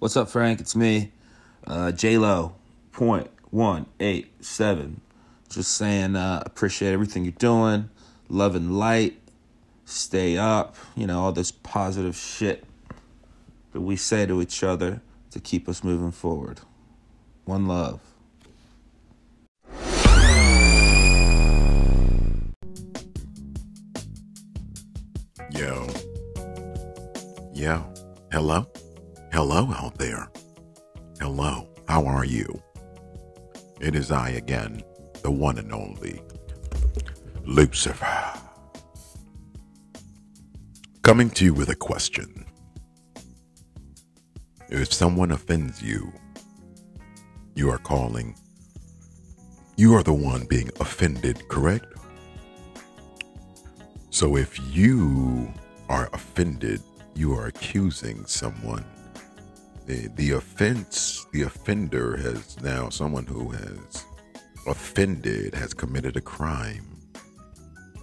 What's up, Frank? It's me, uh, J Lo, point one eight seven. Just saying, uh, appreciate everything you're doing. Love and light. Stay up. You know all this positive shit that we say to each other to keep us moving forward. One love. Yo. Yo. Hello? Hello out there. Hello. How are you? It is I again, the one and only Lucifer. Coming to you with a question. If someone offends you, you are calling. You are the one being offended, correct? So if you are offended, you are accusing someone. The, the offense, the offender has now someone who has offended, has committed a crime.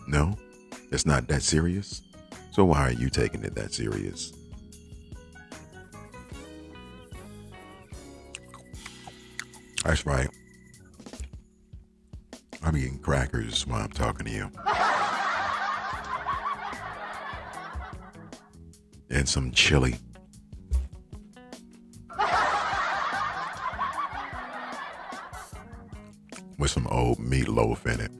No, it's not that serious. So why are you taking it that serious? That's right. I'm eating crackers while I'm talking to you. and some chili. With some old meatloaf in it.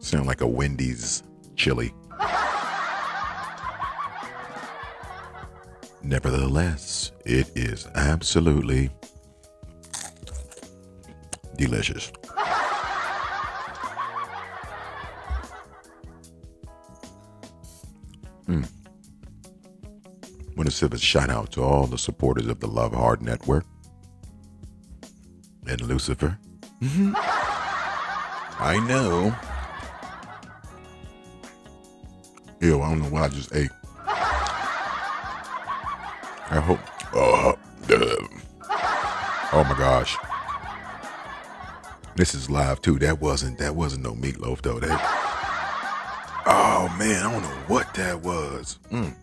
Sound like a Wendy's chili. Nevertheless, it is absolutely delicious. Want to send a shout out to all the supporters of the Love Hard Network and Lucifer. I know. Ew, I don't know what I just ate. I hope. Uh, oh my gosh. This is live too. That wasn't that wasn't no meatloaf though. That. Oh man, I don't know what that was. Mm.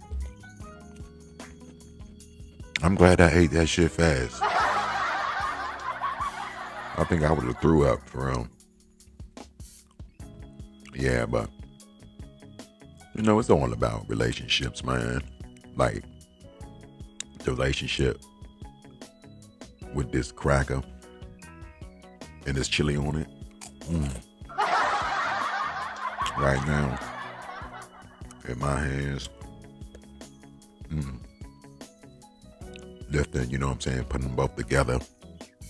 I'm glad I ate that shit fast. I think I would have threw up for real. Yeah, but you know, it's all about relationships, man. Like the relationship with this cracker and this chili on it. Mm. Right now, in my hands. Mm. Lifting, you know what I'm saying? Putting them both together,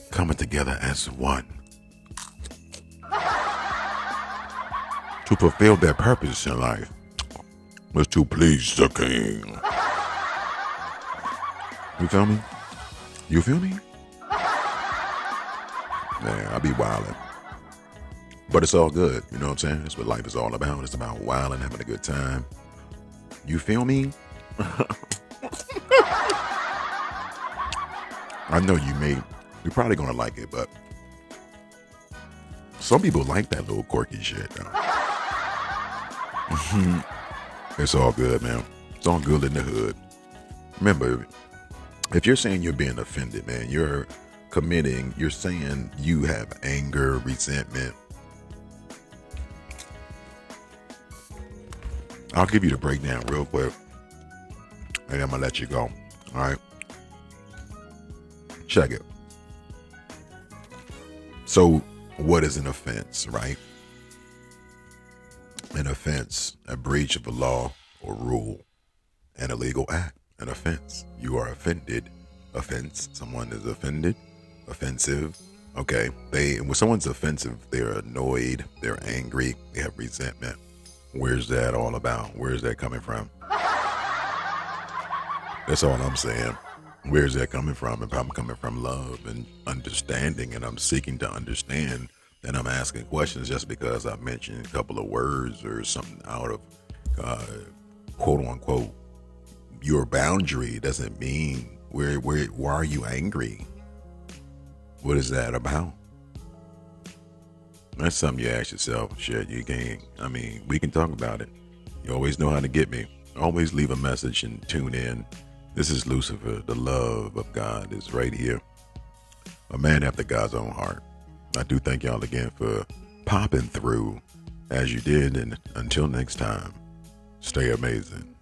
coming together as one. To fulfill their purpose in life was to please the king. You feel me? You feel me? Man, I be wildin'. But it's all good, you know what I'm saying? That's what life is all about. It's about wilding, having a good time. You feel me? I know you may, you're probably gonna like it, but some people like that little quirky shit. Mm-hmm. It's all good, man. It's all good in the hood. Remember, if you're saying you're being offended, man, you're committing, you're saying you have anger, resentment. I'll give you the breakdown real quick, and I'm gonna let you go. All right. Check it. So, what is an offense, right? An offense, a breach of a law or rule, an illegal act, an offense. You are offended. Offense, someone is offended, offensive. Okay, they when someone's offensive, they're annoyed, they're angry, they have resentment. Where's that all about? Where's that coming from? That's all I'm saying. Where's that coming from? If I'm coming from love and understanding and I'm seeking to understand, then I'm asking questions just because I mentioned a couple of words or something out of uh, quote unquote your boundary doesn't mean where where why are you angry? What is that about? That's something you ask yourself. Shit, you can't. I mean, we can talk about it. You always know how to get me. Always leave a message and tune in. This is Lucifer. The love of God is right here. A man after God's own heart. I do thank y'all again for popping through as you did. And until next time, stay amazing.